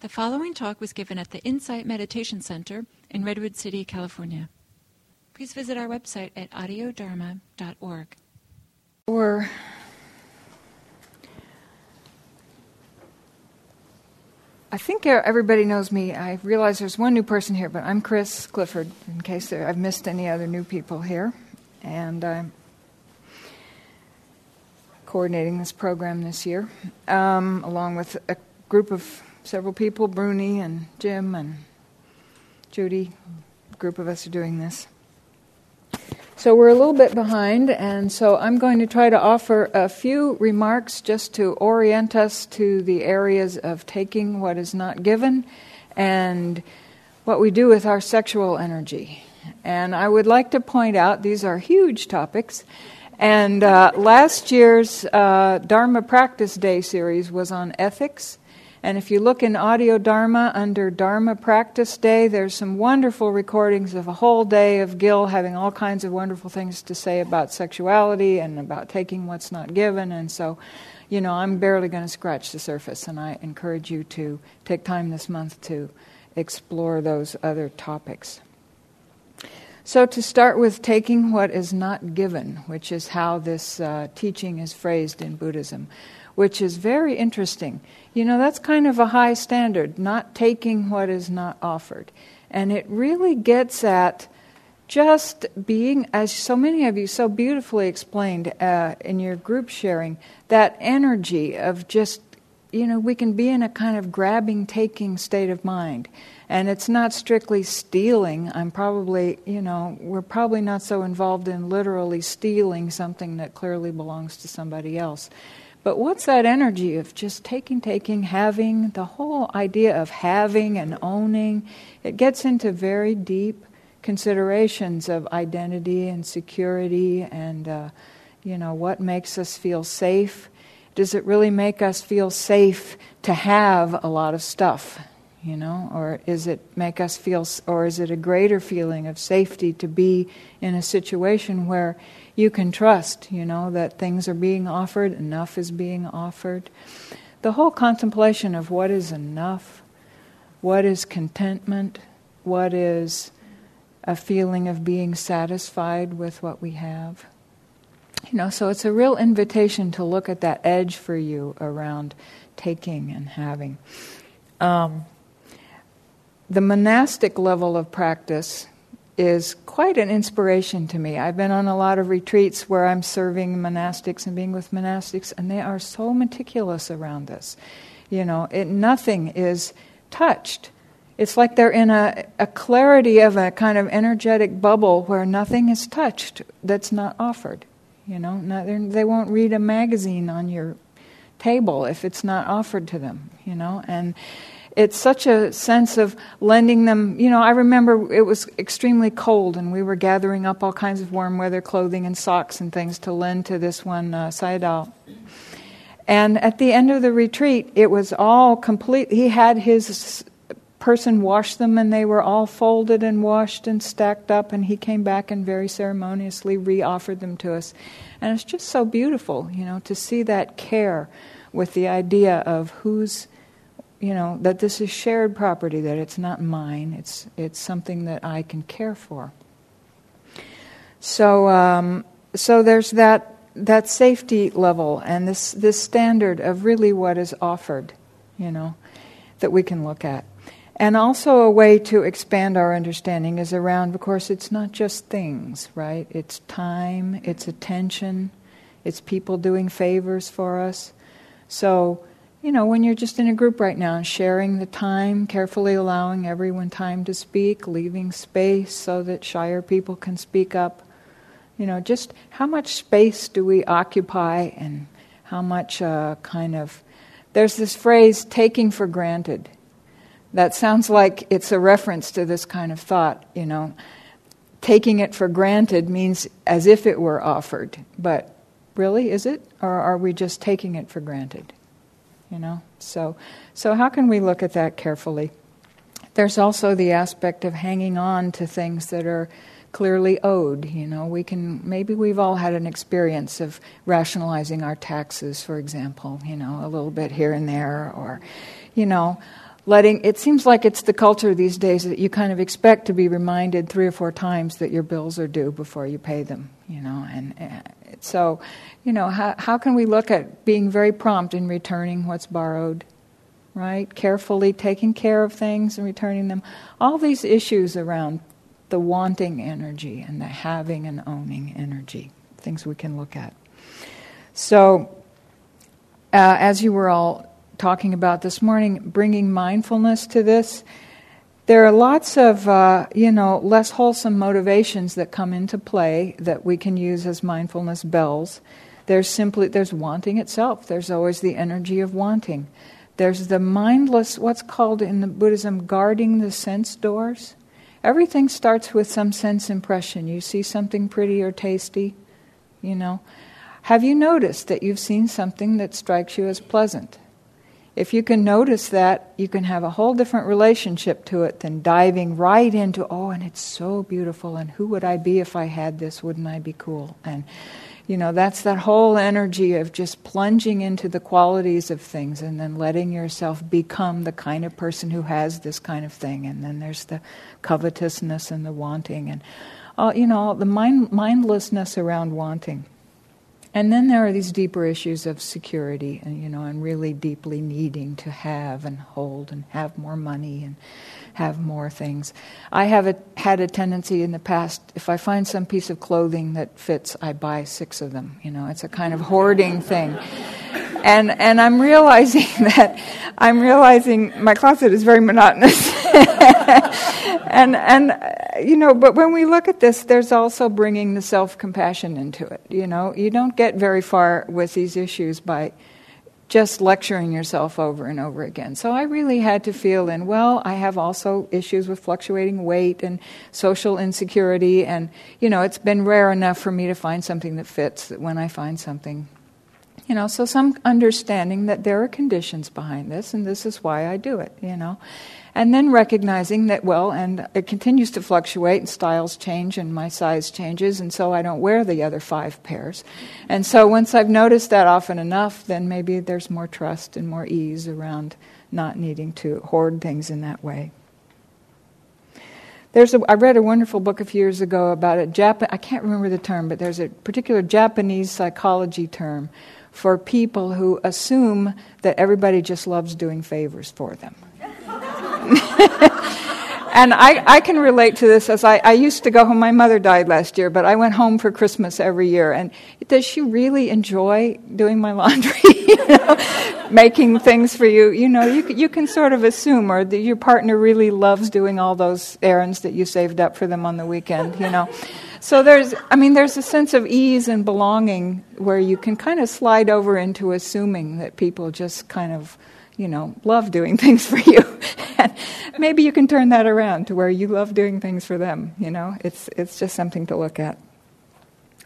The following talk was given at the Insight Meditation Center in Redwood City, California. Please visit our website at audiodharma.org. We're I think everybody knows me. I realize there's one new person here, but I'm Chris Clifford, in case I've missed any other new people here. And I'm coordinating this program this year, um, along with a group of several people Bruni and Jim and Judy. A group of us are doing this. So we're a little bit behind, and so I'm going to try to offer a few remarks just to orient us to the areas of taking what is not given and what we do with our sexual energy. And I would like to point out these are huge topics. And uh, last year's uh, Dharma Practice Day series was on ethics. And if you look in Audio Dharma under Dharma Practice Day, there's some wonderful recordings of a whole day of Gil having all kinds of wonderful things to say about sexuality and about taking what's not given. And so, you know, I'm barely going to scratch the surface, and I encourage you to take time this month to explore those other topics. So, to start with taking what is not given, which is how this uh, teaching is phrased in Buddhism, which is very interesting. You know, that's kind of a high standard, not taking what is not offered. And it really gets at just being, as so many of you so beautifully explained uh, in your group sharing, that energy of just, you know, we can be in a kind of grabbing, taking state of mind. And it's not strictly stealing. I'm probably, you know, we're probably not so involved in literally stealing something that clearly belongs to somebody else. But what's that energy of just taking, taking, having, the whole idea of having and owning? It gets into very deep considerations of identity and security and, uh, you know, what makes us feel safe. Does it really make us feel safe to have a lot of stuff? You know, or is it make us feel, or is it a greater feeling of safety to be in a situation where you can trust, you know, that things are being offered, enough is being offered. The whole contemplation of what is enough, what is contentment, what is a feeling of being satisfied with what we have. You know, so it's a real invitation to look at that edge for you around taking and having. Um, the monastic level of practice is quite an inspiration to me. I've been on a lot of retreats where I'm serving monastics and being with monastics, and they are so meticulous around this. You know, it, nothing is touched. It's like they're in a, a clarity of a kind of energetic bubble where nothing is touched that's not offered. You know, not, they won't read a magazine on your table if it's not offered to them. You know, and it's such a sense of lending them. You know, I remember it was extremely cold, and we were gathering up all kinds of warm weather clothing and socks and things to lend to this one uh, Sayadaw. And at the end of the retreat, it was all complete. He had his person wash them, and they were all folded and washed and stacked up. And he came back and very ceremoniously re-offered them to us. And it's just so beautiful, you know, to see that care with the idea of who's you know, that this is shared property, that it's not mine, it's, it's something that I can care for. So, um, so there's that, that safety level and this, this standard of really what is offered, you know, that we can look at. And also, a way to expand our understanding is around, of course, it's not just things, right? It's time, it's attention, it's people doing favors for us. So, you know, when you're just in a group right now sharing the time, carefully allowing everyone time to speak, leaving space so that shyer people can speak up. You know, just how much space do we occupy and how much uh, kind of. There's this phrase, taking for granted. That sounds like it's a reference to this kind of thought, you know. Taking it for granted means as if it were offered, but really, is it? Or are we just taking it for granted? You know. So, so how can we look at that carefully? There's also the aspect of hanging on to things that are clearly owed. You know, we can maybe we've all had an experience of rationalizing our taxes, for example. You know, a little bit here and there, or you know, letting it seems like it's the culture these days that you kind of expect to be reminded three or four times that your bills are due before you pay them you know and eh, uh, so you know how, how can we look at being very prompt in returning what's borrowed right? Carefully taking care of things and returning them. All these issues around the wanting energy and the having and owning energy things we can look at. So uh, as you were all talking about this morning, bringing mindfulness to this. There are lots of, uh, you know, less wholesome motivations that come into play that we can use as mindfulness bells. There's simply there's wanting itself. There's always the energy of wanting. There's the mindless, what's called in the Buddhism, guarding the sense doors. Everything starts with some sense impression. You see something pretty or tasty, you know. Have you noticed that you've seen something that strikes you as pleasant? If you can notice that, you can have a whole different relationship to it than diving right into, oh, and it's so beautiful, and who would I be if I had this? Wouldn't I be cool? And, you know, that's that whole energy of just plunging into the qualities of things and then letting yourself become the kind of person who has this kind of thing. And then there's the covetousness and the wanting, and, all, you know, the mind, mindlessness around wanting. And then there are these deeper issues of security, and you know, and really deeply needing to have and hold and have more money and have more things. I have a, had a tendency in the past, if I find some piece of clothing that fits, I buy six of them. You know, it's a kind of hoarding thing. And and I'm realizing that I'm realizing my closet is very monotonous. and and uh, you know, but when we look at this, there's also bringing the self compassion into it. You know, you don't get very far with these issues by just lecturing yourself over and over again. So I really had to feel in, well, I have also issues with fluctuating weight and social insecurity. And, you know, it's been rare enough for me to find something that fits that when I find something, you know, so some understanding that there are conditions behind this and this is why I do it, you know. And then recognizing that, well, and it continues to fluctuate and styles change and my size changes, and so I don't wear the other five pairs. And so once I've noticed that often enough, then maybe there's more trust and more ease around not needing to hoard things in that way. There's a, I read a wonderful book a few years ago about a Jap- I can't remember the term, but there's a particular Japanese psychology term for people who assume that everybody just loves doing favors for them. and I, I can relate to this as I, I used to go home. My mother died last year, but I went home for Christmas every year. And does she really enjoy doing my laundry? you know, making things for you? You know, you, you can sort of assume, or that your partner really loves doing all those errands that you saved up for them on the weekend, you know. So there's, I mean, there's a sense of ease and belonging where you can kind of slide over into assuming that people just kind of you know, love doing things for you. and maybe you can turn that around to where you love doing things for them, you know. It's, it's just something to look at.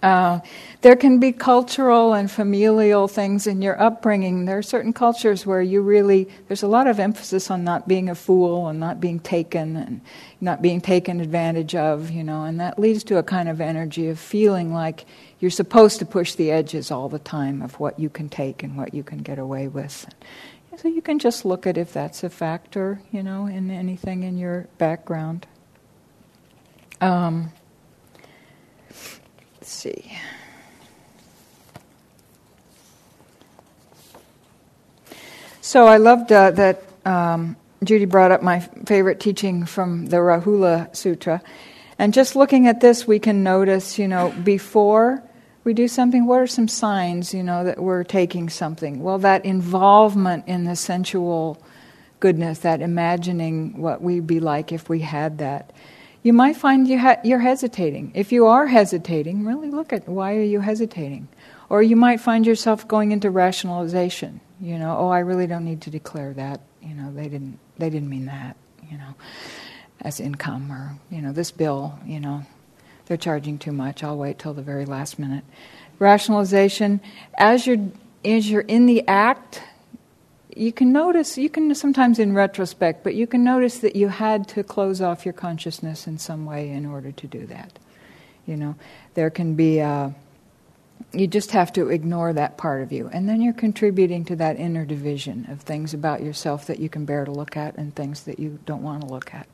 Uh, there can be cultural and familial things in your upbringing. There are certain cultures where you really, there's a lot of emphasis on not being a fool and not being taken and not being taken advantage of, you know, and that leads to a kind of energy of feeling like you're supposed to push the edges all the time of what you can take and what you can get away with. So you can just look at if that's a factor, you know, in anything in your background. Um, let's see. So I loved uh, that um, Judy brought up my favorite teaching from the Rahula Sutra. And just looking at this, we can notice, you know, before we do something, what are some signs, you know, that we're taking something? Well, that involvement in the sensual goodness, that imagining what we'd be like if we had that. You might find you ha- you're hesitating. If you are hesitating, really look at why are you hesitating? Or you might find yourself going into rationalization. You know, oh, I really don't need to declare that. You know, they didn't they didn't mean that. You know, as income or you know this bill. You know, they're charging too much. I'll wait till the very last minute. Rationalization. As you're as you're in the act, you can notice. You can sometimes in retrospect, but you can notice that you had to close off your consciousness in some way in order to do that. You know, there can be. A, you just have to ignore that part of you. And then you're contributing to that inner division of things about yourself that you can bear to look at and things that you don't want to look at,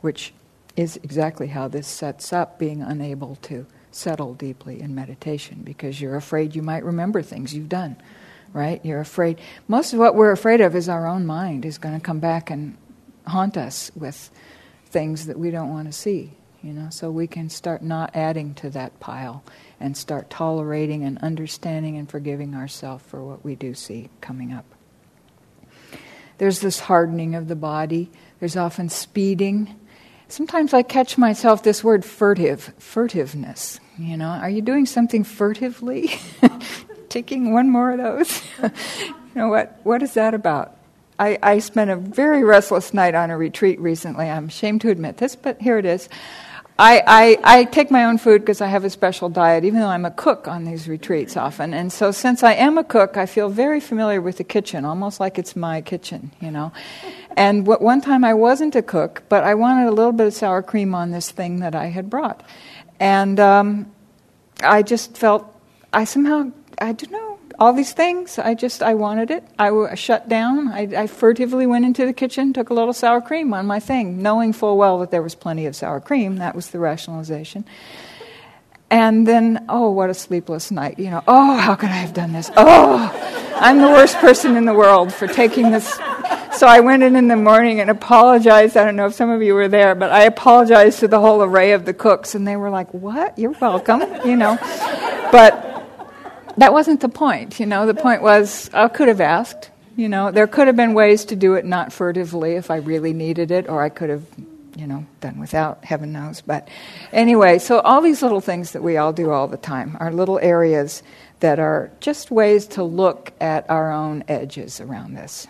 which is exactly how this sets up being unable to settle deeply in meditation because you're afraid you might remember things you've done, right? You're afraid. Most of what we're afraid of is our own mind is going to come back and haunt us with things that we don't want to see, you know, so we can start not adding to that pile and start tolerating and understanding and forgiving ourselves for what we do see coming up. There's this hardening of the body. There's often speeding. Sometimes I catch myself this word furtive, furtiveness. You know, are you doing something furtively? Taking one more of those? you know, what, what is that about? I, I spent a very restless night on a retreat recently. I'm ashamed to admit this, but here it is. I, I, I, take my own food because I have a special diet, even though I'm a cook on these retreats often. And so, since I am a cook, I feel very familiar with the kitchen, almost like it's my kitchen, you know. And what, one time I wasn't a cook, but I wanted a little bit of sour cream on this thing that I had brought. And um, I just felt, I somehow, I don't know, all these things. I just, I wanted it. I shut down. I, I furtively went into the kitchen, took a little sour cream on my thing, knowing full well that there was plenty of sour cream. That was the rationalization. And then, oh, what a sleepless night. You know, oh, how could I have done this? Oh, I'm the worst person in the world for taking this. So I went in in the morning and apologized. I don't know if some of you were there, but I apologized to the whole array of the cooks, and they were like, What? You're welcome, you know. But that wasn't the point. You know, the point was I could have asked. You know, there could have been ways to do it not furtively if I really needed it, or I could have, you know, done without. Heaven knows. But anyway, so all these little things that we all do all the time are little areas that are just ways to look at our own edges around this.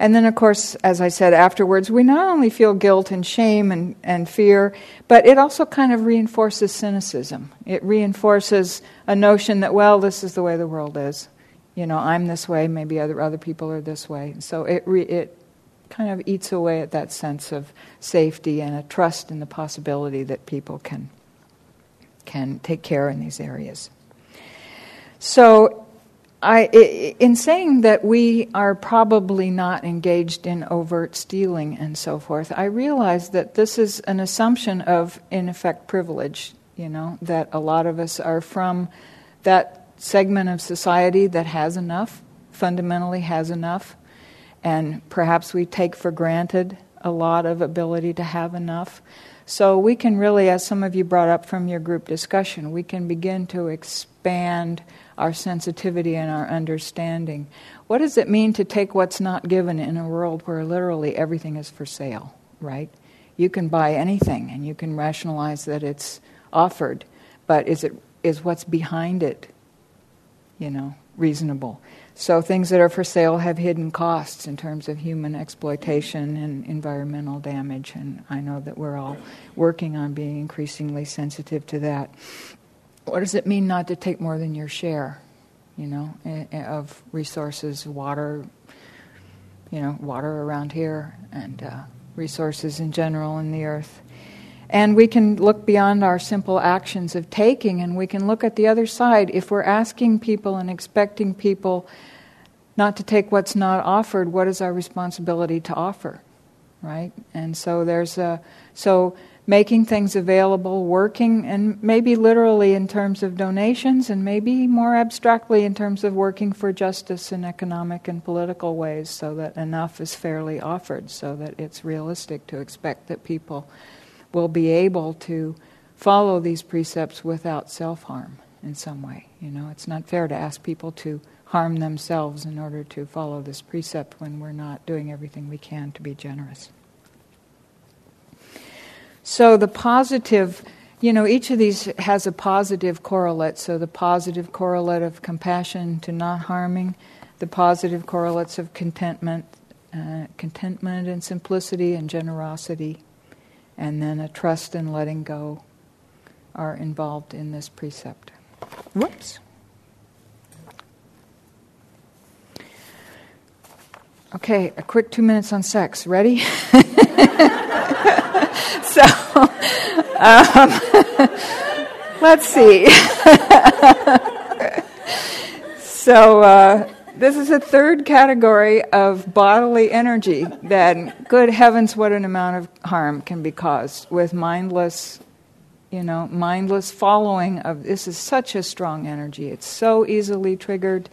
And then, of course, as I said afterwards, we not only feel guilt and shame and, and fear, but it also kind of reinforces cynicism. It reinforces a notion that, well, this is the way the world is. You know, I'm this way, maybe other, other people are this way. So it, re, it kind of eats away at that sense of safety and a trust in the possibility that people can, can take care in these areas. So I, in saying that we are probably not engaged in overt stealing and so forth, I realize that this is an assumption of, in effect, privilege. You know, that a lot of us are from that segment of society that has enough, fundamentally has enough, and perhaps we take for granted a lot of ability to have enough. So we can really, as some of you brought up from your group discussion, we can begin to expand our sensitivity and our understanding. What does it mean to take what's not given in a world where literally everything is for sale, right? You can buy anything and you can rationalize that it's offered, but is it is what's behind it, you know, reasonable? So things that are for sale have hidden costs in terms of human exploitation and environmental damage, and I know that we're all working on being increasingly sensitive to that what does it mean not to take more than your share, you know, of resources, water, you know, water around here, and uh, resources in general in the earth. And we can look beyond our simple actions of taking and we can look at the other side. If we're asking people and expecting people not to take what's not offered, what is our responsibility to offer? Right? And so there's a. So making things available, working, and maybe literally in terms of donations, and maybe more abstractly in terms of working for justice in economic and political ways so that enough is fairly offered, so that it's realistic to expect that people will be able to follow these precepts without self harm in some way. You know, it's not fair to ask people to harm themselves in order to follow this precept when we're not doing everything we can to be generous. So the positive, you know, each of these has a positive correlate. So the positive correlate of compassion to not harming, the positive correlates of contentment, uh, contentment and simplicity and generosity, and then a trust and letting go are involved in this precept. Whoops. Okay, a quick two minutes on sex. Ready? so, um, Let's see. so, uh, this is a third category of bodily energy that, good heavens, what an amount of harm can be caused with mindless, you know, mindless following of this is such a strong energy. It's so easily triggered.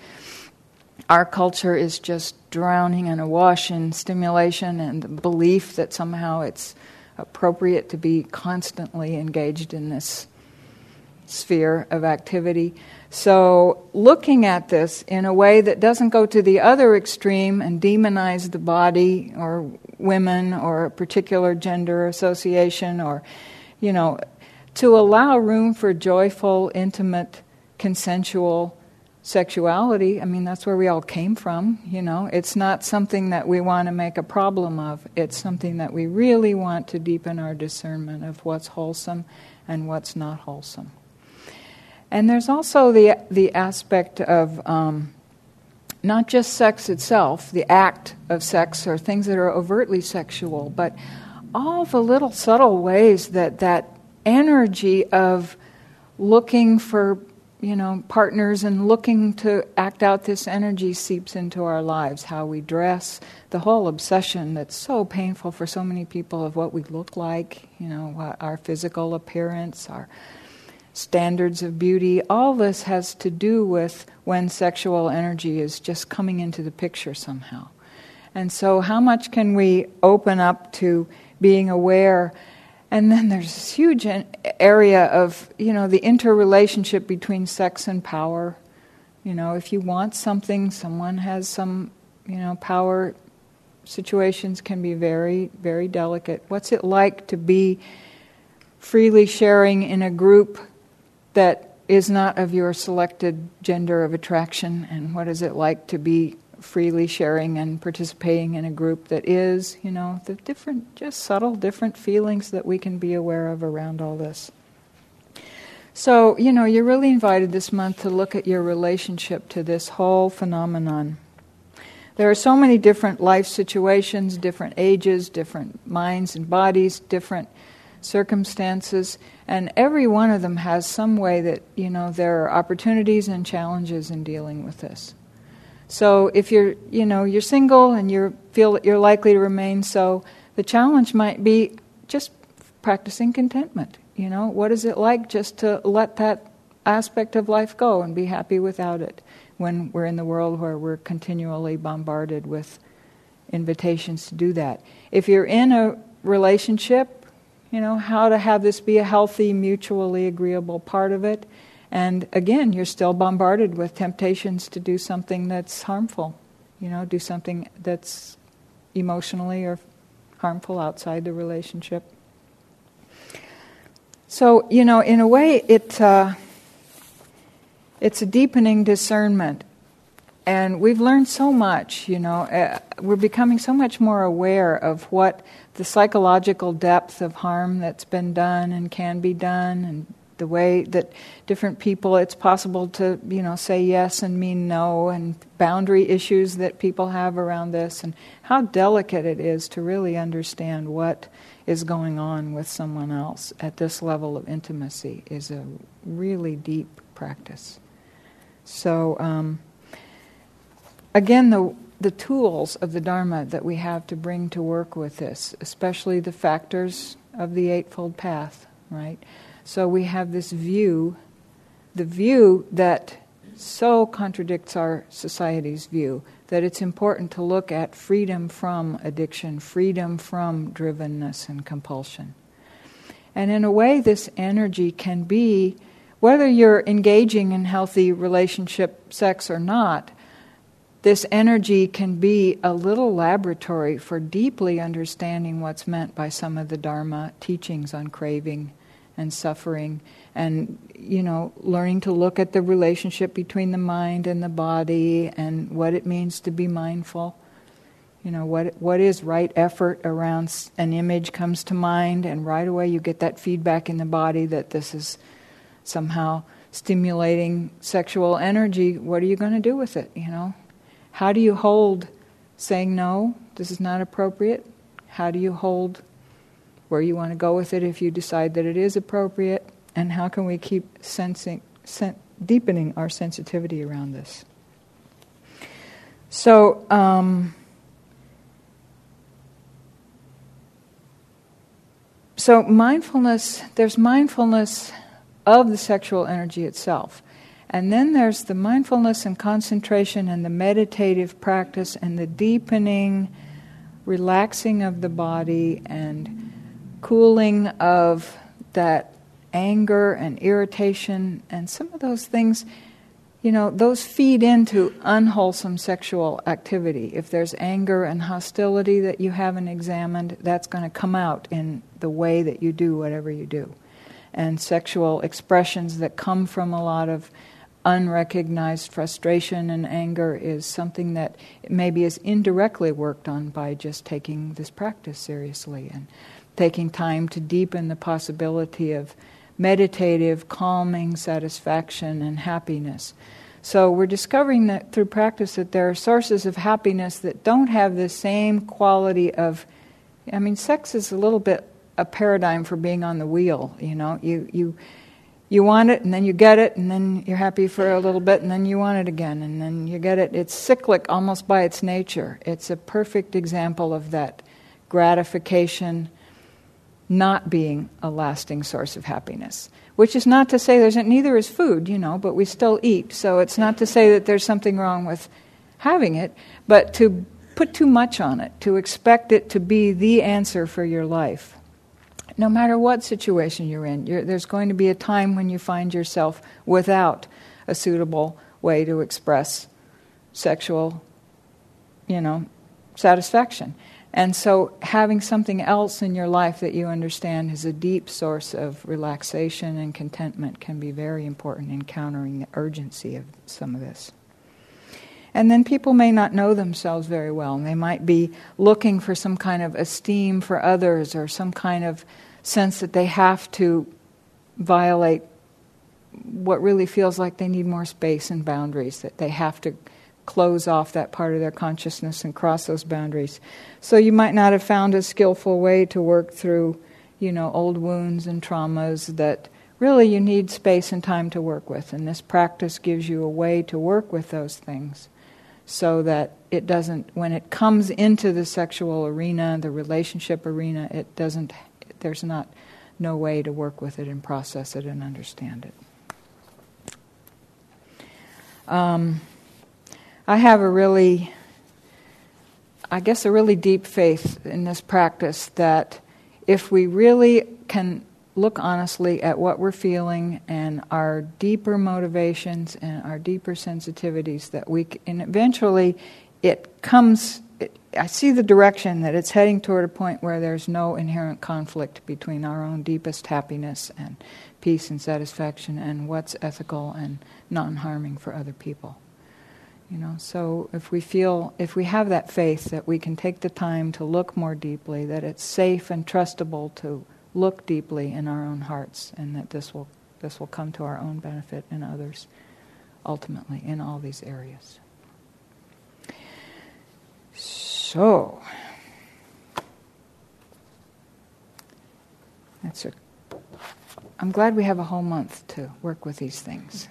Our culture is just drowning and awash in stimulation and the belief that somehow it's appropriate to be constantly engaged in this sphere of activity. So, looking at this in a way that doesn't go to the other extreme and demonize the body or women or a particular gender association or, you know, to allow room for joyful, intimate, consensual sexuality. I mean, that's where we all came from, you know. It's not something that we want to make a problem of, it's something that we really want to deepen our discernment of what's wholesome and what's not wholesome. And there's also the, the aspect of um, not just sex itself, the act of sex or things that are overtly sexual, but all the little subtle ways that that energy of looking for you know partners and looking to act out this energy seeps into our lives how we dress the whole obsession that's so painful for so many people of what we look like you know our physical appearance our standards of beauty. All this has to do with when sexual energy is just coming into the picture somehow. And so, how much can we open up to being aware? And then there's this huge area of, you know, the interrelationship between sex and power. You know, if you want something, someone has some, you know, power situations can be very, very delicate. What's it like to be freely sharing in a group that is not of your selected gender of attraction, and what is it like to be freely sharing and participating in a group that is, you know, the different, just subtle, different feelings that we can be aware of around all this. So, you know, you're really invited this month to look at your relationship to this whole phenomenon. There are so many different life situations, different ages, different minds and bodies, different circumstances, and every one of them has some way that, you know, there are opportunities and challenges in dealing with this. So if you're, you know, you're single and you feel that you're likely to remain so, the challenge might be just practicing contentment. You know, what is it like just to let that aspect of life go and be happy without it when we're in the world where we're continually bombarded with invitations to do that? If you're in a relationship you know, how to have this be a healthy, mutually agreeable part of it. And again, you're still bombarded with temptations to do something that's harmful, you know, do something that's emotionally or harmful outside the relationship. So, you know, in a way, it, uh, it's a deepening discernment. And we've learned so much, you know, uh, we're becoming so much more aware of what the psychological depth of harm that's been done and can be done and the way that different people it's possible to you know say yes and mean no and boundary issues that people have around this and how delicate it is to really understand what is going on with someone else at this level of intimacy is a really deep practice. So um, again the the tools of the Dharma that we have to bring to work with this, especially the factors of the Eightfold Path, right? So we have this view, the view that so contradicts our society's view that it's important to look at freedom from addiction, freedom from drivenness and compulsion. And in a way, this energy can be, whether you're engaging in healthy relationship sex or not, this energy can be a little laboratory for deeply understanding what's meant by some of the Dharma teachings on craving and suffering and you know learning to look at the relationship between the mind and the body and what it means to be mindful. You know what what is right effort around an image comes to mind and right away you get that feedback in the body that this is somehow stimulating sexual energy. What are you going to do with it you know how do you hold saying no, this is not appropriate? How do you hold where you want to go with it if you decide that it is appropriate? and how can we keep sensing, sen- deepening our sensitivity around this? So, um, so mindfulness, there's mindfulness of the sexual energy itself. And then there's the mindfulness and concentration and the meditative practice and the deepening, relaxing of the body and cooling of that anger and irritation and some of those things you know, those feed into unwholesome sexual activity. If there's anger and hostility that you haven't examined, that's going to come out in the way that you do whatever you do. And sexual expressions that come from a lot of unrecognized frustration and anger is something that maybe is indirectly worked on by just taking this practice seriously and taking time to deepen the possibility of meditative, calming satisfaction and happiness. So we're discovering that through practice that there are sources of happiness that don't have the same quality of I mean sex is a little bit a paradigm for being on the wheel, you know. You you you want it and then you get it and then you're happy for a little bit and then you want it again and then you get it. It's cyclic almost by its nature. It's a perfect example of that gratification not being a lasting source of happiness. Which is not to say there's neither is food, you know, but we still eat. So it's not to say that there's something wrong with having it, but to put too much on it, to expect it to be the answer for your life. No matter what situation you're in, you're, there's going to be a time when you find yourself without a suitable way to express sexual, you know, satisfaction. And so, having something else in your life that you understand is a deep source of relaxation and contentment can be very important in countering the urgency of some of this. And then people may not know themselves very well. And they might be looking for some kind of esteem for others or some kind of sense that they have to violate what really feels like they need more space and boundaries, that they have to close off that part of their consciousness and cross those boundaries. So you might not have found a skillful way to work through, you know, old wounds and traumas that really you need space and time to work with. And this practice gives you a way to work with those things so that it doesn't, when it comes into the sexual arena, the relationship arena, it doesn't, there's not no way to work with it and process it and understand it. Um, I have a really, I guess, a really deep faith in this practice that if we really can look honestly at what we're feeling and our deeper motivations and our deeper sensitivities, that we, and eventually it comes, I see the direction that it's heading toward a point where there's no inherent conflict between our own deepest happiness and peace and satisfaction and what's ethical and non harming for other people. You know, so if we feel, if we have that faith that we can take the time to look more deeply, that it's safe and trustable to look deeply in our own hearts, and that this will this will come to our own benefit and others, ultimately in all these areas. That's a. I'm glad we have a whole month to work with these things.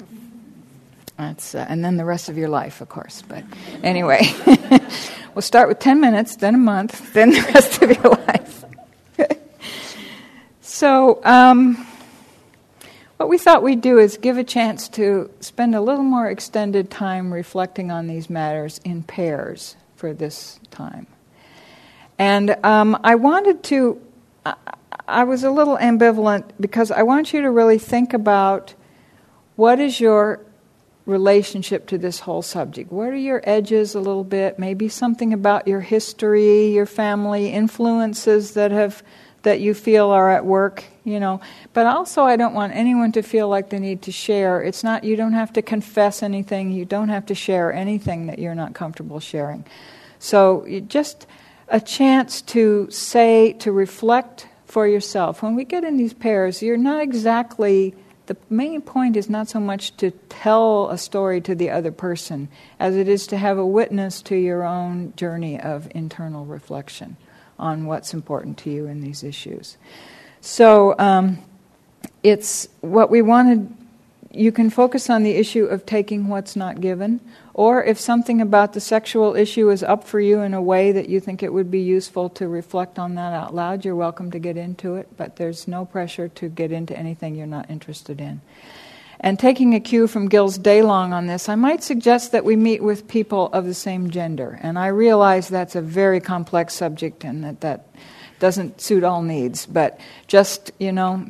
That's, uh, and then the rest of your life, of course. But anyway, we'll start with 10 minutes, then a month, then the rest of your life. so, um, what we thought we'd do is give a chance to spend a little more extended time reflecting on these matters in pairs for this time. And um, I wanted to, I, was a little ambivalent because I want you to really think about what is your relationship to this whole subject? What are your edges a little bit? Maybe something about your history, your family, influences that have that you feel are at work, you know. But also I don't want anyone to feel like they need to share. It's not you don't have to confess anything, you don't have to share anything that you're not comfortable sharing. So just a chance to say to reflect for yourself. When we get in these pairs, you're not exactly the main point is not so much to tell a story to the other person as it is to have a witness to your own journey of internal reflection on what's important to you in these issues. So, um, it's what we wanted. You can focus on the issue of taking what's not given, or if something about the sexual issue is up for you in a way that you think it would be useful to reflect on that out loud, you're welcome to get into it, but there's no pressure to get into anything you're not interested in. And taking a cue from Gil's Daylong on this, I might suggest that we meet with people of the same gender. And I realize that's a very complex subject and that that doesn't suit all needs, but just, you know,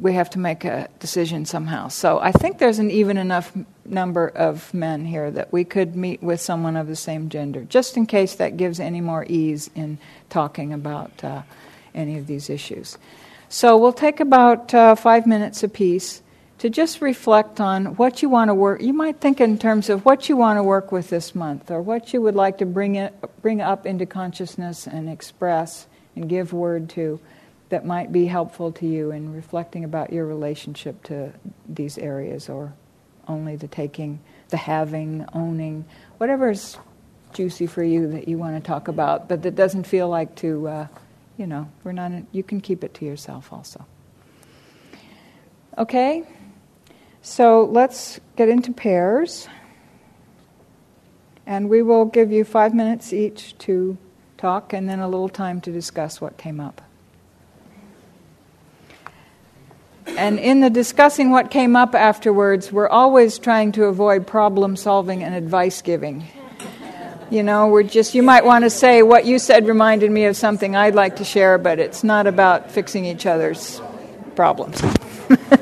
we have to make a decision somehow. So I think there's an even enough number of men here that we could meet with someone of the same gender, just in case that gives any more ease in talking about uh, any of these issues. So we'll take about uh, five minutes apiece to just reflect on what you want to work. You might think in terms of what you want to work with this month, or what you would like to bring it, bring up into consciousness and express and give word to that might be helpful to you in reflecting about your relationship to these areas or only the taking, the having, owning, whatever's juicy for you that you want to talk about, but that doesn't feel like to, uh, you know, we're not, you can keep it to yourself also. Okay? So let's get into pairs. And we will give you five minutes each to talk and then a little time to discuss what came up. And in the discussing what came up afterwards, we're always trying to avoid problem solving and advice giving. You know, we're just, you might want to say, what you said reminded me of something I'd like to share, but it's not about fixing each other's problems.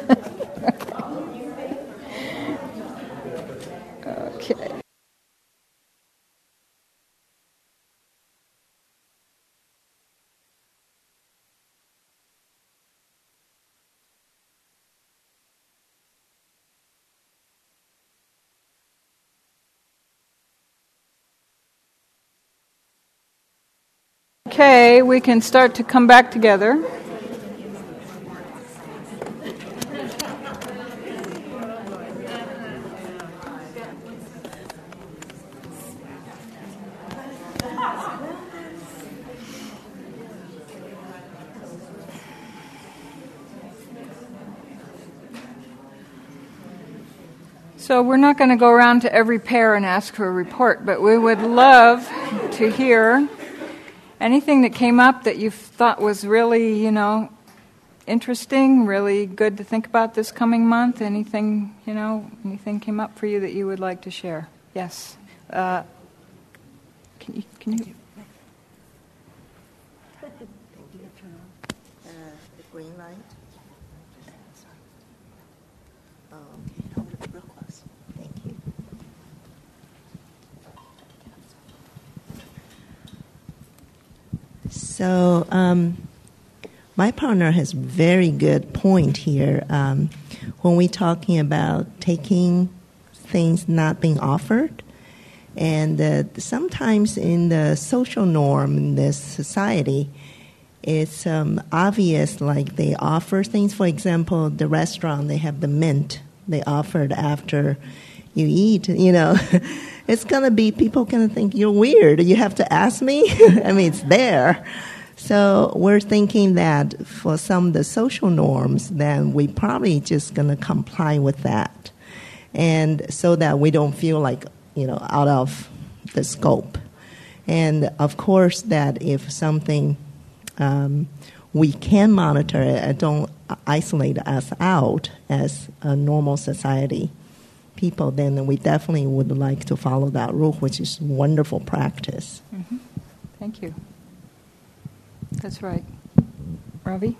Okay, we can start to come back together. So, we're not going to go around to every pair and ask for a report, but we would love to hear anything that came up that you thought was really, you know, interesting, really good to think about this coming month? Anything, you know, anything came up for you that you would like to share? Yes. Uh, can you? Can you? Uh, the green light. Oh, okay. Real close. Thank you. So, um, my partner has very good point here um, when we're talking about taking things not being offered. And uh, sometimes in the social norm in this society, it's um, obvious like they offer things. For example, the restaurant, they have the mint they offered after you eat, you know. it's going to be, people going to think you're weird. You have to ask me? I mean, it's there. So we're thinking that for some of the social norms, then we probably just going to comply with that. And so that we don't feel like, you know, out of the scope. And of course, that if something um, we can monitor it, don't isolate us out as a normal society people, then we definitely would like to follow that rule, which is wonderful practice. Mm-hmm. Thank you. That's right. Ravi?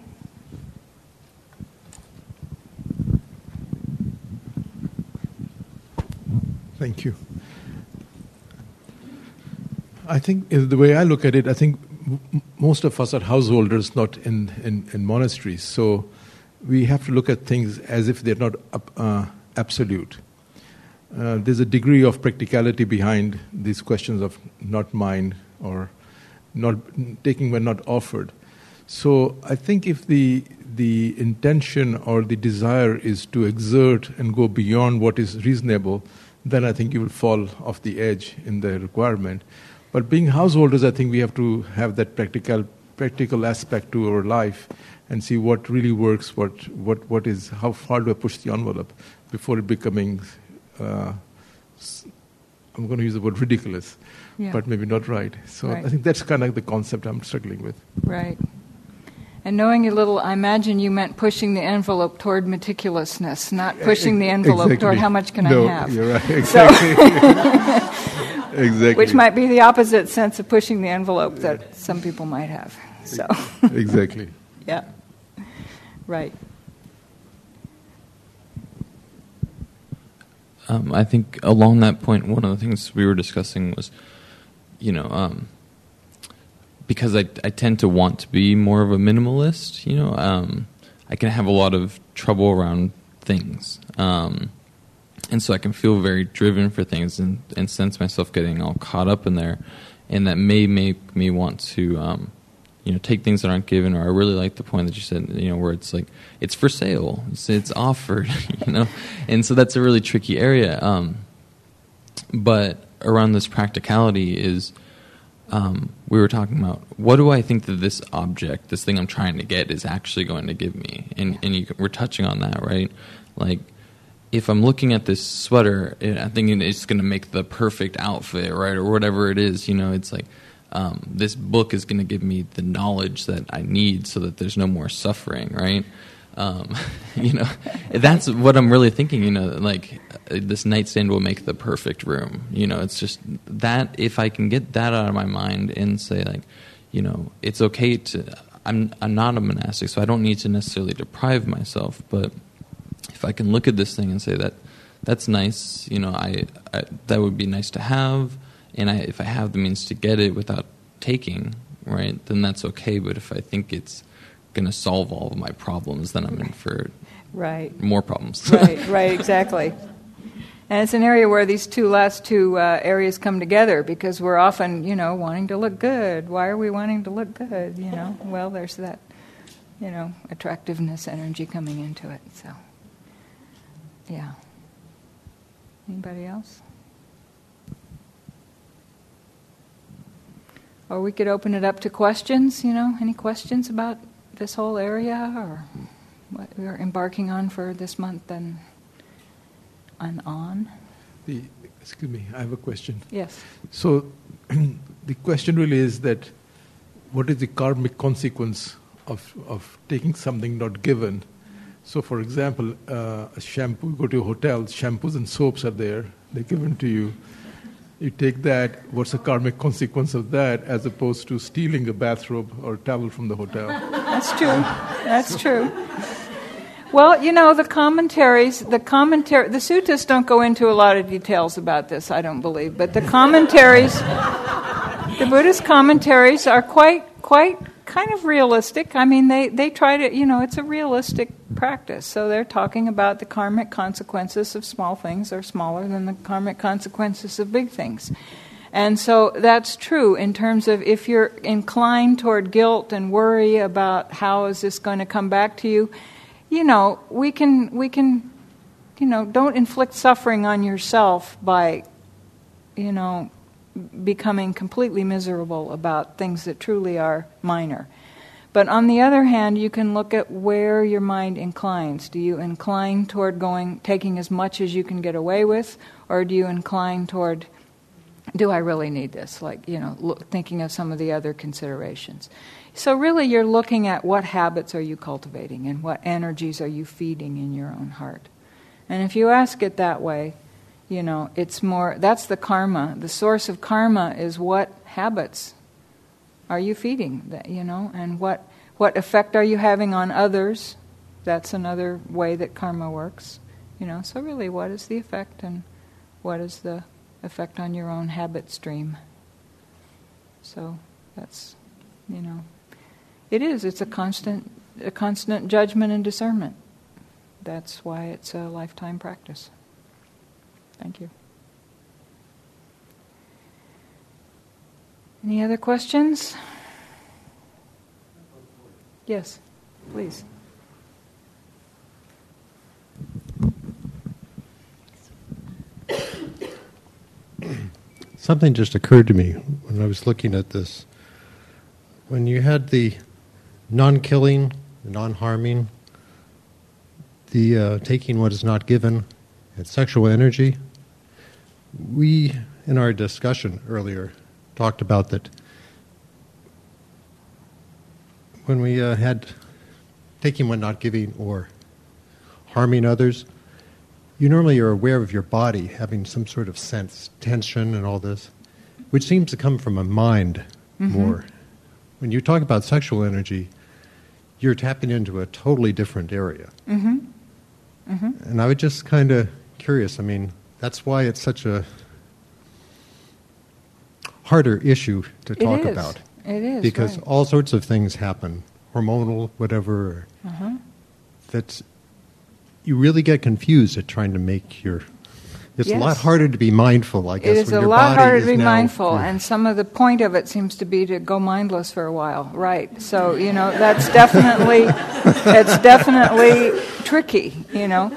Thank you. I think the way I look at it, I think most of us are householders, not in, in, in, monasteries. So we have to look at things as if they're not uh, absolute. Uh, there's a degree of practicality behind these questions of not mine or not taking when not offered. So I think if the the intention or the desire is to exert and go beyond what is reasonable, then I think you will fall off the edge in the requirement. But being householders, I think we have to have that practical practical aspect to our life and see what really works, what, what, what is, how far do I push the envelope before it becoming, uh, I'm going to use the word ridiculous, Yeah. but maybe not right. So Right. I think that's kind of the concept I'm struggling with. Right. And knowing a little, I imagine you meant pushing the envelope toward meticulousness, not pushing the envelope toward how much can no, I have. You're right. So- Exactly. exactly. Which might be the opposite sense of pushing the envelope that some people might have. So, exactly. yeah. Right. Um, I think along that point, one of the things we were discussing was, you know, um, because I, I tend to want to be more of a minimalist, you know, um, I can have a lot of trouble around things. Um, and so I can feel very driven for things and, and sense myself getting all caught up in there. And that may make me want to, um, you know, take things that aren't given. Or I really like the point that you said, you know, where it's like, it's for sale, it's, it's offered, you know. And so that's a really tricky area. Um, but around this practicality is um, we were talking about what do I think that this object, this thing I'm trying to get, is actually going to give me, and and you, we're touching on that, right? Like, if I'm looking at this sweater, I think it's going to make the perfect outfit, right, or whatever it is. You know, it's like um, this book is going to give me the knowledge that I need, so that there's no more suffering, right? Um, you know, that's what I'm really thinking. You know, like uh, this nightstand will make the perfect room. You know, it's just that if I can get that out of my mind and say like, you know, it's okay to. I'm I'm not a monastic, so I don't need to necessarily deprive myself. But if I can look at this thing and say that that's nice, you know, I, I that would be nice to have, and I if I have the means to get it without taking, right, then that's okay. But if I think it's going to solve all of my problems, then I'm in for Right. more problems. right, right, exactly. And it's an area where these two last two uh, areas come together because we're often, you know, wanting to look good. Why are we wanting to look good? You know, well, there's that, you know, attractiveness energy coming into it. So, yeah. Anybody else? Or we could open it up to questions. You know, any questions about this whole area or what we are embarking on for this month and and on? The, excuse me, I have a question. Yes. So the question really is that what is the karmic consequence of, of taking something not given? So, for example, uh, a shampoo, you go to a hotel, shampoos and soaps are there, they're given to you. You take that, what's the karmic consequence of that, as opposed to stealing a bathrobe or towel from the hotel? That's true. That's true. Well, you know, the commentaries, the commentary, the suttas don't go into a lot of details about this, I don't believe, but the commentaries, the Buddhist commentaries are quite, quite kind of realistic. I mean, they, they try to, you know, it's a realistic practice. So they're talking about the karmic consequences of small things are smaller than the karmic consequences of big things. And so that's true in terms of if you're inclined toward guilt and worry about how is this going to come back to you, you know, we can we can you know, don't inflict suffering on yourself by you know becoming completely miserable about things that truly are minor. But on the other hand, you can look at where your mind inclines. Do you incline toward going taking as much as you can get away with or do you incline toward do I really need this? Like, you know, look, thinking of some of the other considerations. So, really, you're looking at what habits are you cultivating and what energies are you feeding in your own heart. And if you ask it that way, you know, it's more, that's the karma. The source of karma is what habits are you feeding, that, you know, and what, what effect are you having on others? That's another way that karma works, you know. So, really, what is the effect and what is the effect on your own habit stream. So that's, you know, it is. It's a constant, a constant judgment and discernment. That's why it's a lifetime practice. Thank you. Any other questions? Yes, please. Something just occurred to me when I was looking at this when you had the non-killing, the non-harming, the uh, taking what is not given, and sexual energy, we in our discussion earlier talked about that when we uh, had taking what not giving or harming others, you normally are aware of your body having some sort of sense, tension, and all this, which seems to come from a mind Mm-hmm. more. When you talk about sexual energy, you're tapping into a totally different area. Mm-hmm. Mm-hmm. And I was just kind of curious. I mean, that's why it's such a harder issue to talk is. about. It is. because right. all sorts of things happen, hormonal, whatever, Uh-huh. that you really get confused at trying to make your. It's a lot harder to be mindful, I guess. It is a lot harder to be now- mindful, Yeah. and some of the point of it seems to be to go mindless for a while, right? So you know that's definitely it's definitely tricky, you know.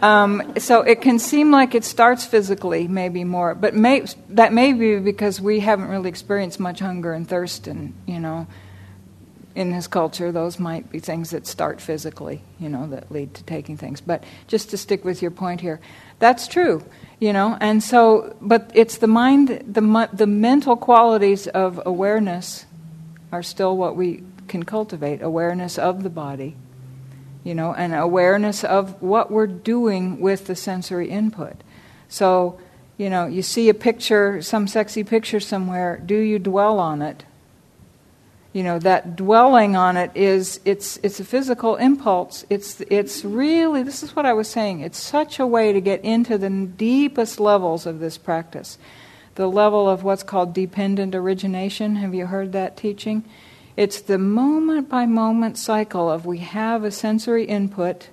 Um, so it can seem like it starts physically, maybe more, but may, that may be because we haven't really experienced much hunger and thirst, and you know, in this culture, those might be things that start physically, you know, that lead to taking things. But just to stick with your point here, that's true, you know. And so, but it's the mind, the the mental qualities of awareness are still what we can cultivate. Awareness of the body, you know, and awareness of what we're doing with the sensory input. So, you know, you see a picture, some sexy picture somewhere. Do you dwell on it? you know that dwelling on it is it's it's a physical impulse it's it's really this is what i was saying it's such a way to get into the deepest levels of this practice the level of what's called dependent origination have you heard that teaching it's the moment by moment cycle of we have a sensory input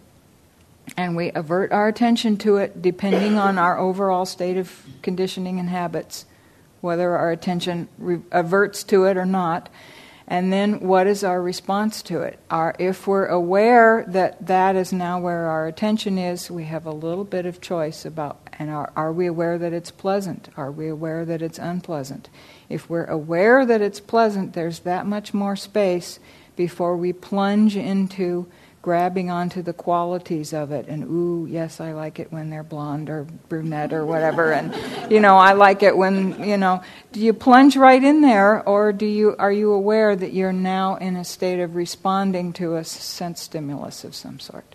and we avert our attention to it depending on our overall state of conditioning and habits whether our attention re- averts to it or not and then what is our response to it? Our, if we're aware that that is now where our attention is, we have a little bit of choice about, and are, are we aware that it's pleasant? Are we aware that it's unpleasant? If we're aware that it's pleasant, there's that much more space before we plunge into grabbing onto the qualities of it and ooh yes i like it when they're blonde or brunette or whatever and you know i like it when you know do you plunge right in there or do you are you aware that you're now in a state of responding to a sense stimulus of some sort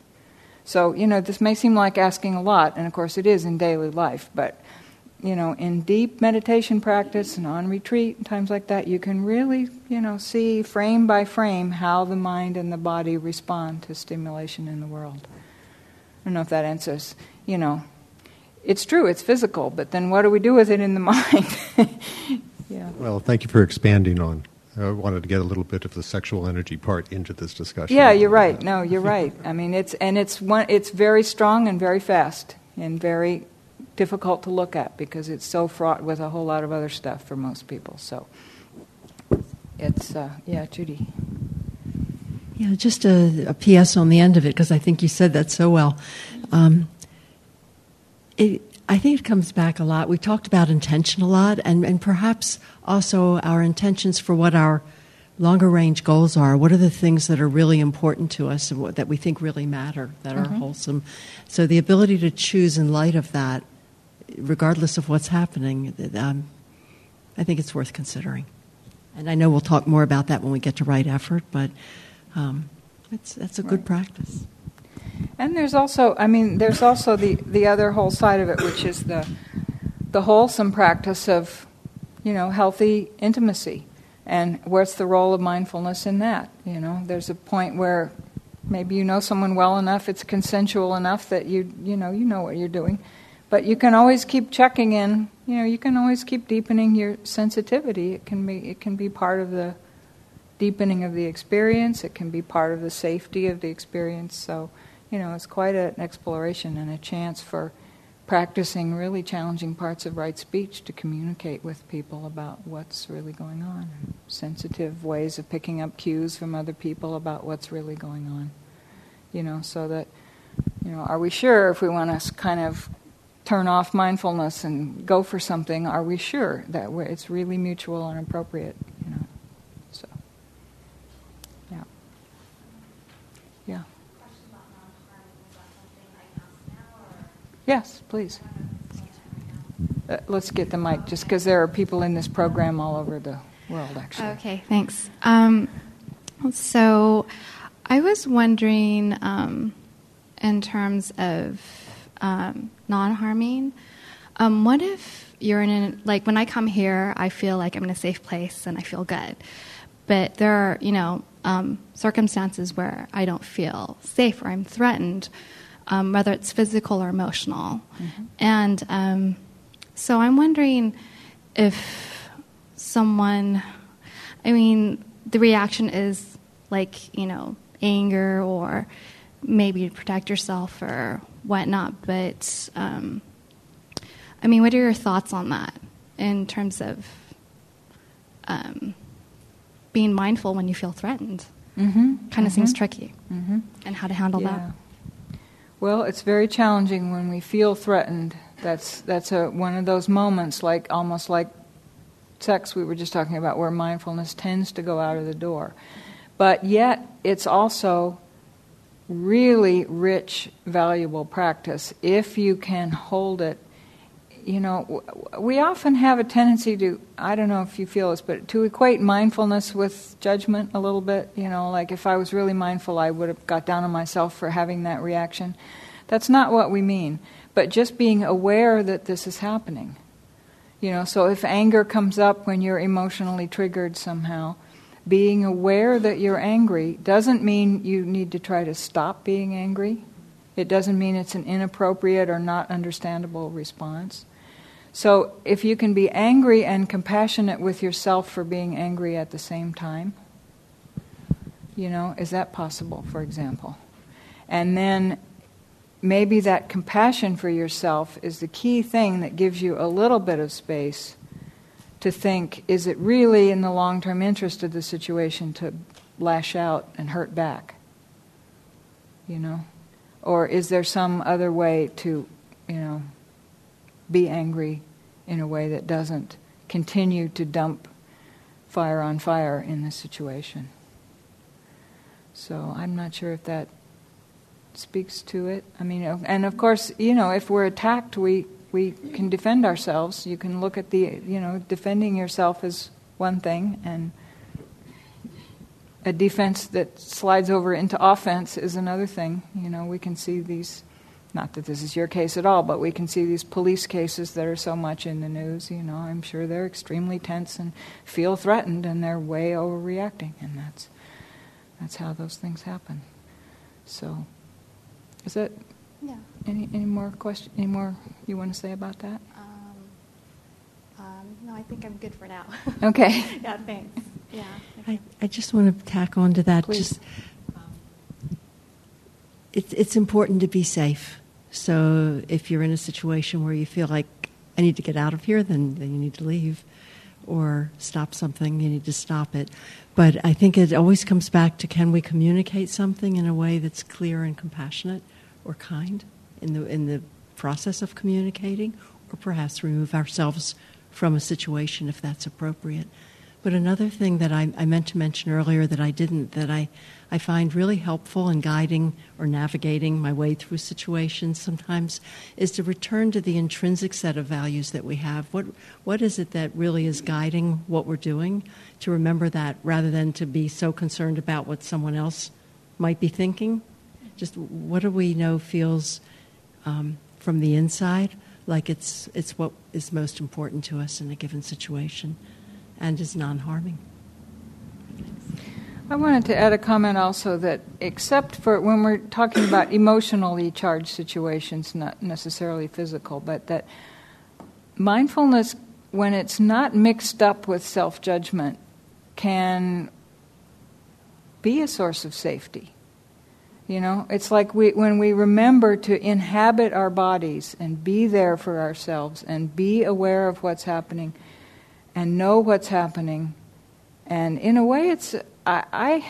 so you know this may seem like asking a lot and of course it is in daily life but you know, in deep meditation practice and on retreat and times like that, you can really, you know, see frame by frame how the mind and the body respond to stimulation in the world. I don't know if that answers, you know, it's true, it's physical, but then what do we do with it in the mind? yeah. Well, thank you for expanding on. I wanted to get a little bit of the sexual energy part into this discussion. Yeah, you're right. No, you're right. I mean, it's and it's one. It's very strong and very fast and very difficult to look at because it's so fraught with a whole lot of other stuff for most people. So it's uh, yeah, Judy. Yeah, just a, a PS on the end of it because I think you said that so well. Um, it, I think it comes back a lot. We talked about intention a lot, and, and perhaps also our intentions for what our longer range goals are. What are the things that are really important to us and what, that we think really matter, that are wholesome? So the ability to choose in light of that, regardless of what's happening, um, I think it's worth considering. And I know we'll talk more about that when we get to right effort, but um, it's, that's a good Right. practice. And there's also, I mean, there's also the, the other whole side of it, which is the the wholesome practice of, you know, healthy intimacy, and what's the role of mindfulness in that? You know, there's a point where maybe you know someone well enough, it's consensual enough that you you know you know what you're doing, but you can always keep checking in. You know, you can always keep deepening your sensitivity. It can be it can be part of the deepening of the experience. It can be part of the safety of the experience. So, you know, it's quite an exploration and a chance for practicing really challenging parts of right speech to communicate with people about what's really going on. Sensitive ways of picking up cues from other people about what's really going on. You know, so that, you know, are we sure if we want to kind of turn off mindfulness and go for something, are we sure that it's really mutual and appropriate? You know, so. Yeah. Yes, please. Uh, let's get the mic, just because there are people in this program all over the world, actually. Okay, thanks. Um, so, I was wondering, um, in terms of um, non-harming, um, what if you're in a, like when I come here, I feel like I'm in a safe place and I feel good, but there are you know um, circumstances where I don't feel safe or I'm threatened, um, whether it's physical or emotional, Mm-hmm. and um, so I'm wondering if someone, I mean, the reaction is like, you know, anger or maybe to protect yourself or whatnot, but um, I mean, what are your thoughts on that in terms of um, being mindful when you feel threatened? Mm-hmm. Kind of seems tricky, Mm-hmm. and how to handle Yeah. Well, it's very challenging when we feel threatened. That's that's a one of those moments, like almost like sex we were just talking about, where mindfulness tends to go out of the door. But yet, it's also really rich, valuable practice if you can hold it. You know, we often have a tendency to, I don't know if you feel this, but to equate mindfulness with judgment a little bit. You know, like if I was really mindful, I would have got down on myself for having that reaction. That's not what we mean, but just being aware that this is happening. You know, so if anger comes up when you're emotionally triggered somehow, being aware that you're angry doesn't mean you need to try to stop being angry. It doesn't mean it's an inappropriate or not understandable response. So if you can be angry and compassionate with yourself for being angry at the same time, you know, is that possible, for example? And then maybe that compassion for yourself is the key thing that gives you a little bit of space to think is it really in the long term interest of the situation to lash out and hurt back? You know? Or is there some other way to, you know, be angry in a way that doesn't continue to dump fire on fire in the situation? So I'm not sure if that speaks to it. I mean, and of course, you know, if we're attacked, we we can defend ourselves. You can look at the, you know, defending yourself is one thing, and a defense that slides over into offense is another thing. You know, we can see these. Not that this is your case at all, but we can see these police cases that are so much in the news. You know, I'm sure they're extremely tense and feel threatened, and they're way overreacting, and that's that's how those things happen. So, is that Yeah. any any more question? Any more you want to say about that? Um, um, no, I think I'm good for now. Okay. yeah, thanks. Yeah. I, I just want to tack on to that. Please. Just, um, it's, it's important to be safe. So if you're in a situation where you feel like I need to get out of here, then, then you need to leave. Or stop something, you need to stop it. But I think it always comes back to can we communicate something in a way that's clear and compassionate or kind in the, in the process of communicating, or perhaps remove ourselves from a situation if that's appropriate. But another thing that I, I meant to mention earlier that I didn't, that I, I find really helpful in guiding or navigating my way through situations sometimes, is to return to the intrinsic set of values that we have. What, what is it that really is guiding what we're doing? To remember that rather than to be so concerned about what someone else might be thinking. Just what do we know feels um, from the inside like it's, it's what is most important to us in a given situation and is non harming. I wanted to add a comment also that, except for when we're talking about emotionally charged situations, not necessarily physical, but that mindfulness, when it's not mixed up with self judgment, can be a source of safety. You know, it's like we, when we remember to inhabit our bodies and be there for ourselves and be aware of what's happening and know what's happening. And in a way, it's I, I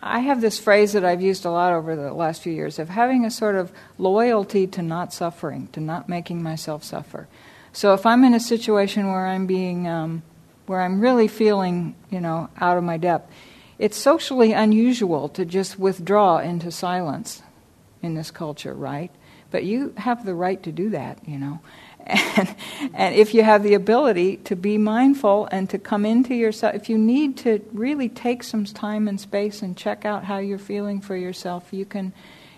I have this phrase that I've used a lot over the last few years of having a sort of loyalty to not suffering, to not making myself suffer. So if I'm in a situation where I'm being um, where I'm really feeling, you know, out of my depth, it's socially unusual to just withdraw into silence in this culture, right? But you have the right to do that, you know. And, and if you have the ability to be mindful and to come into yourself, if you need to really take some time and space and check out how you're feeling for yourself, you can,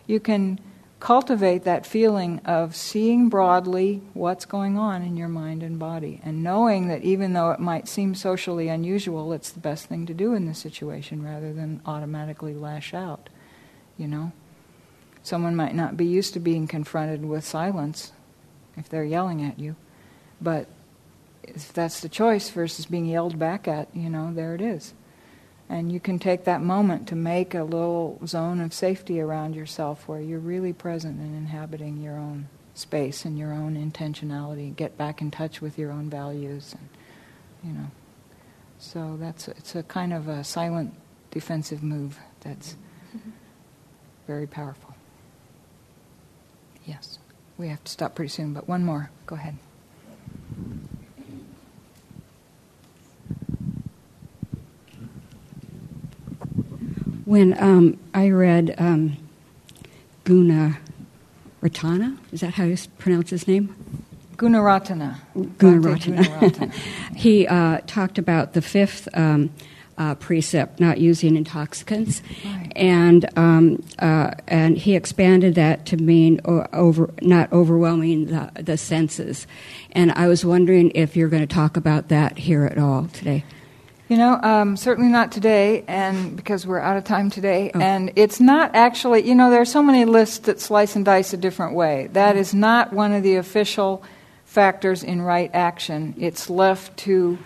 you can cultivate that feeling of seeing broadly what's going on in your mind and body and knowing that even though it might seem socially unusual, it's the best thing to do in this situation rather than automatically lash out, you know. Someone might not be used to being confronted with silence if they're yelling at you. But if that's the choice versus being yelled back at, you know, there it is. And you can take that moment to make a little zone of safety around yourself where you're really present and inhabiting your own space and your own intentionality. Get back in touch with your own values, and you know. So that's it's a kind of a silent defensive move that's mm-hmm. very powerful. Yes we have to stop pretty soon, but one more. Go ahead. When um, I read um, Guna Ratana, is that how you pronounce his name? Gunaratana. Gunaratana. he uh, talked about the fifth um, uh, precept, not using intoxicants, right. and um, uh, and he expanded that to mean over not overwhelming the, the senses. And I was wondering if you're going to talk about that here at all today. You know, um, certainly not today, and because we're out of time today. Oh. And it's not actually, you know, there are so many lists that slice and dice a different way. That is not one of the official factors in right action. It's left to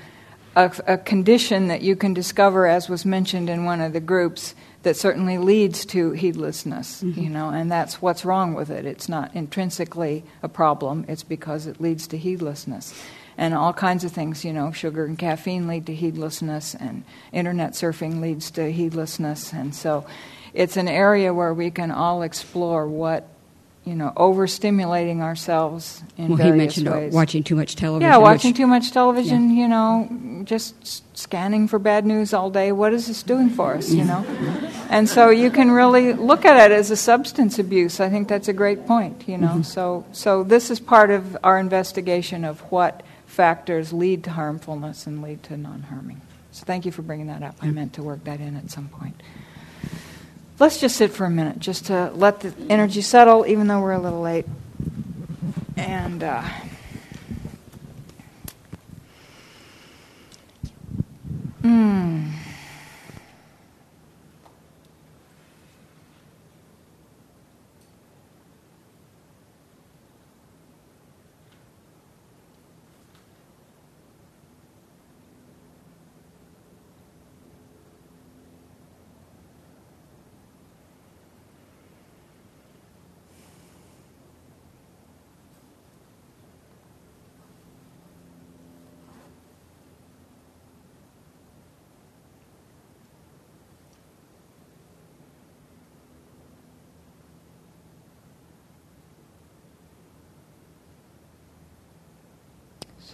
a, a, condition that you can discover, as was mentioned in one of the groups, that certainly leads to heedlessness, mm-hmm. you know, and that's what's wrong with it. It's not intrinsically a problem, it's because it leads to heedlessness. And all kinds of things, you know, sugar and caffeine lead to heedlessness, and internet surfing leads to heedlessness. And so it's an area where we can all explore what you know, overstimulating ourselves in well, various he mentioned ways. watching too much television. Yeah, watching which, too much television. Yeah. You know, just scanning for bad news all day. What is this doing for us? You know, and so you can really look at it as a substance abuse. I think that's a great point. You know, mm-hmm. so so this is part of our investigation of what factors lead to harmfulness and lead to non-harming. So thank you for bringing that up. I meant to work that in at some point. Let's just sit for a minute, just to let the energy settle, even though we're a little late. And. Uh, mm.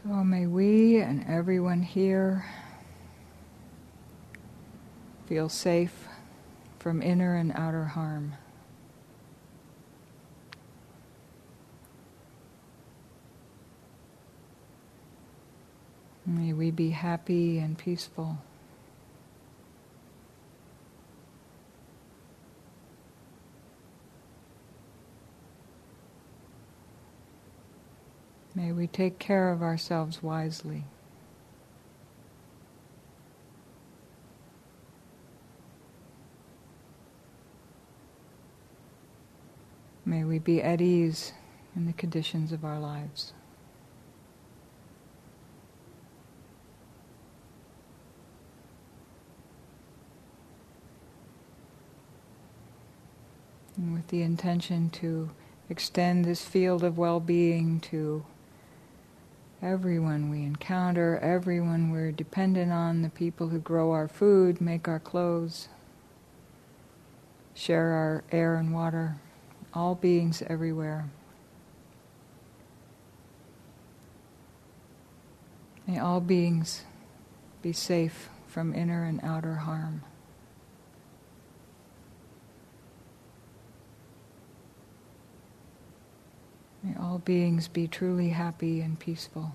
So may we and everyone here feel safe from inner and outer harm. May we be happy and peaceful. May we take care of ourselves wisely. May we be at ease in the conditions of our lives. And with the intention to extend this field of well being to everyone we encounter, everyone we're dependent on, the people who grow our food, make our clothes, share our air and water, all beings everywhere. May all beings be safe from inner and outer harm. All beings be truly happy and peaceful.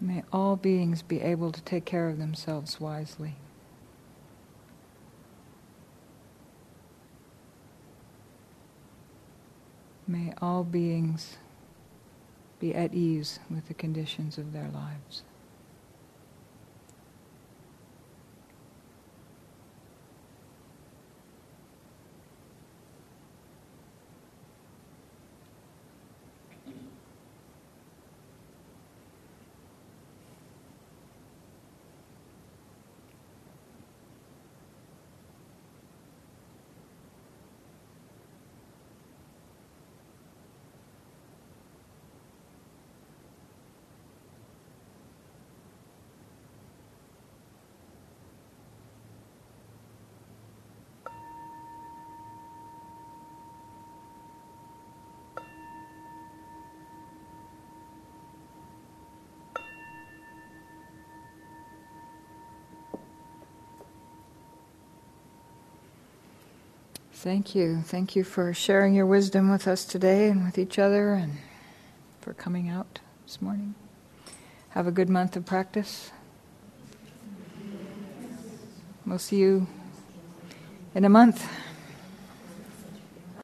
May all beings be able to take care of themselves wisely. May all beings be at ease with the conditions of their lives. Thank you. Thank you for sharing your wisdom with us today and with each other and for coming out this morning. Have a good month of practice. We'll see you in a month.